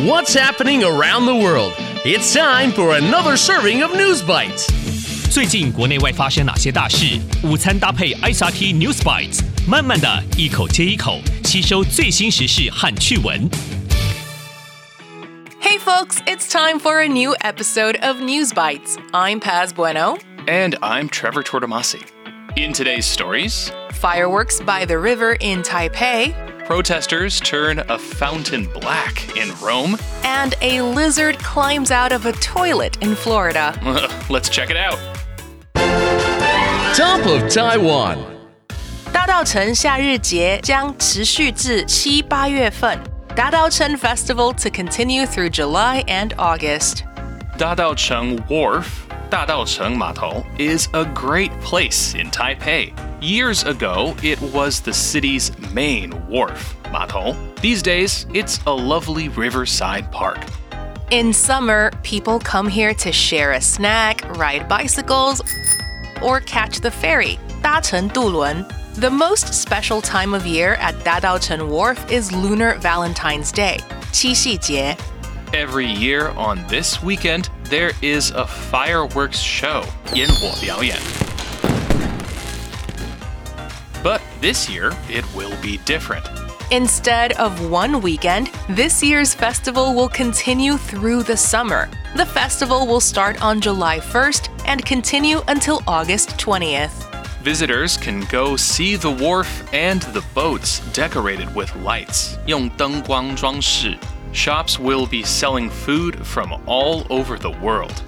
What's happening around the world? It's time for another serving of News Bites. 最近国内外发生哪些大事？午餐搭配 ICRT News Bites，慢慢的一口接一口吸收最新时事和趣闻。Hey folks, it's time for a new episode of News Bites. I'm Paz Bueno. And I'm Trevor Tortomasi. In today's stories, fireworks by the river in Taipei Protesters turn a fountain black in Rome. And a lizard climbs out of a toilet in Florida. Let's check it out. Top of Taiwan。大稻埕夏日节将持续至七八月份。Dadaocheng Festival to continue through July and August. Da Dao Wharf 大稻埕码头 is a great place in Taipei. Years ago, it was the city's main wharf, Matou. These days, it's a lovely riverside park. In summer, people come here to share a snack, ride bicycles, or catch the ferry, 搭乘渡轮. The most special time of year at Dadaocheng Wharf is Lunar Valentine's Day, 七夕节 Every year on this weekend, there is a fireworks show, 烟火表演. But this year, it will be different. Instead of one weekend, this year's festival will continue through the summer. The festival will start on July 1st and continue until August 20th. Visitors can go see the wharf and the boats decorated with lights. 用灯光装饰. Shops will be selling food from all over the world.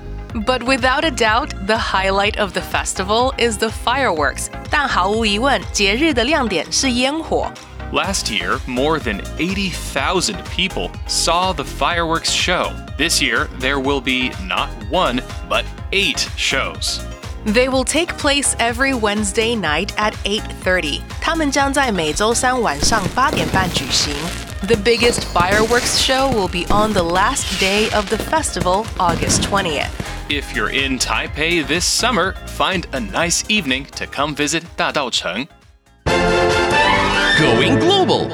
But without a doubt, the highlight of the festival is the fireworks. 但毫无疑问，节日的亮点是烟火。 Last year, more than 80,000 people saw the fireworks show. This year, there will be not one, but eight shows. They will take place every Wednesday night at 8:30. 他们将在每周三晚上八点半举行。The biggest fireworks show will be on the last day of the festival, August 20th. If you're in Taipei this summer, find a nice evening to come visit Dadaocheng. Going global.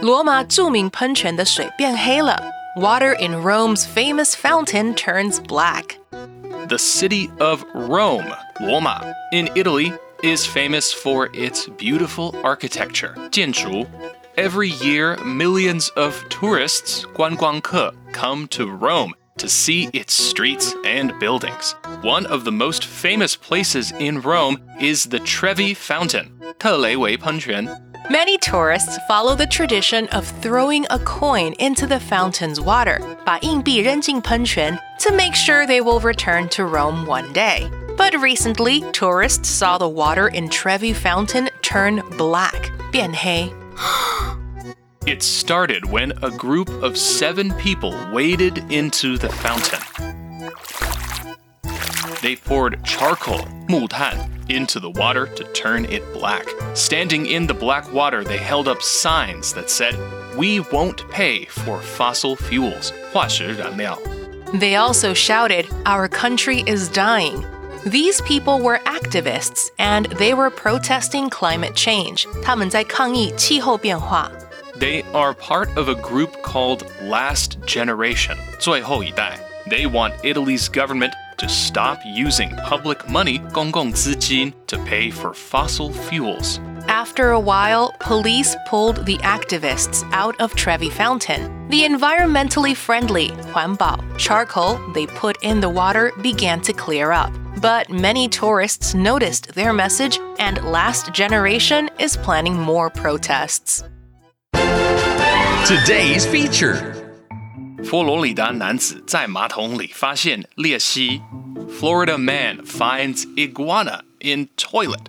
罗马着名喷泉的水变黑了。Water in Rome's famous fountain turns black. The city of Rome, Roma, in Italy, is famous for its beautiful architecture, 建筑. Every year, millions of tourists, 观光客, come to Rome to see its streets and buildings. One of the most famous places in Rome is the Trevi Fountain, 特雷维喷泉. Many tourists follow the tradition of throwing a coin into the fountain's water, 把硬币扔进喷泉, to make sure they will return to Rome one day. But recently, tourists saw the water in Trevi Fountain turn black, 变黑. It started when a group of seven people waded into the fountain. They poured charcoal, 木炭, into the water to turn it black. Standing in the black water, they held up signs that said, We won't pay for fossil fuels. 化石燃料. They also shouted, Our country is dying. These people were activists and they were protesting climate change. 他们在抗议气候变化。 They are part of a group called Last Generation, 最后一代. They want Italy's government to stop using public money, 公共资金, to pay for fossil fuels. After a while, police pulled the activists out of Trevi Fountain. The environmentally friendly 环保 charcoal they put in the water began to clear up. But many tourists noticed their message, and Last Generation is planning more protests. Today's feature. 佛罗里达男子在马桶里发现鬣蜥。Florida man finds iguana in toilet.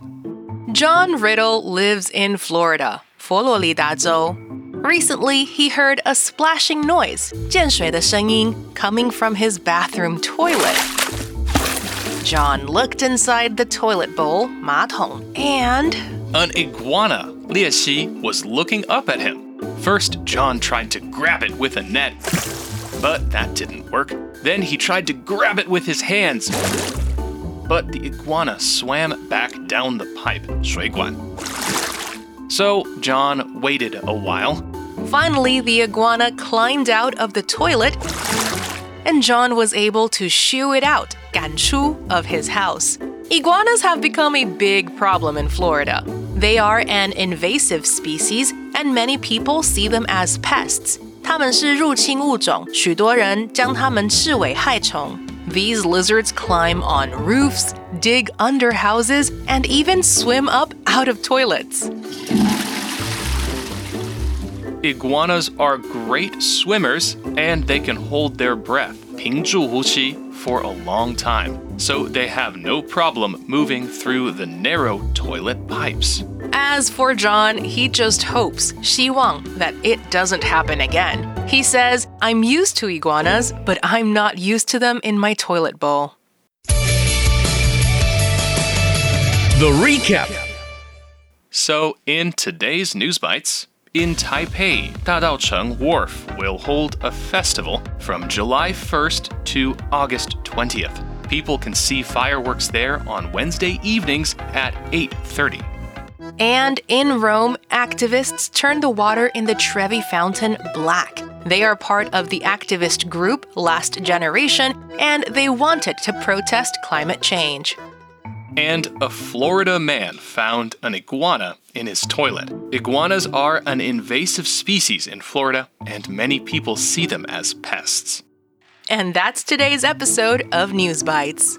John Riddle lives in Florida, 佛罗里达州. Recently, he heard a splashing noise, 溅水的声音, coming from his bathroom toilet. John looked inside the toilet bowl, 马桶, and an iguana, 鬣蜥, was looking up at him. First, John tried to grab it with a net but that didn't work. Then he tried to grab it with his hands, but the iguana swam back down the pipe, Shui Guan. So John waited a while. Finally, the iguana climbed out of the toilet, and John was able to shoo it out, Ganchu, of his house. Iguanas have become a big problem in Florida. They are an invasive species, and many people see them as pests. 它们是入侵物种，许多人将它们视为害虫。These lizards climb on roofs, dig under houses, and even swim up out of toilets. Iguanas are great swimmers and they can hold their breath, 屏住呼吸, for a long time, so they have no problem moving through the narrow toilet pipes. As for John, he just hopes, 希望, that it doesn't happen again. He says, I'm used to iguanas, but I'm not used to them in my toilet bowl. The recap. So, in today's News Bites, in Taipei, Dadaocheng Wharf will hold a festival from July 1st to August 20th. People can see fireworks there on Wednesday evenings at 8:30. And in Rome, activists turned the water in the Trevi Fountain black. They are part of the activist group Last Generation, and they wanted to protest climate change. And a Florida man found an iguana in his toilet. Iguanas are an invasive species in Florida, and many people see them as pests. And that's today's episode of News Bites.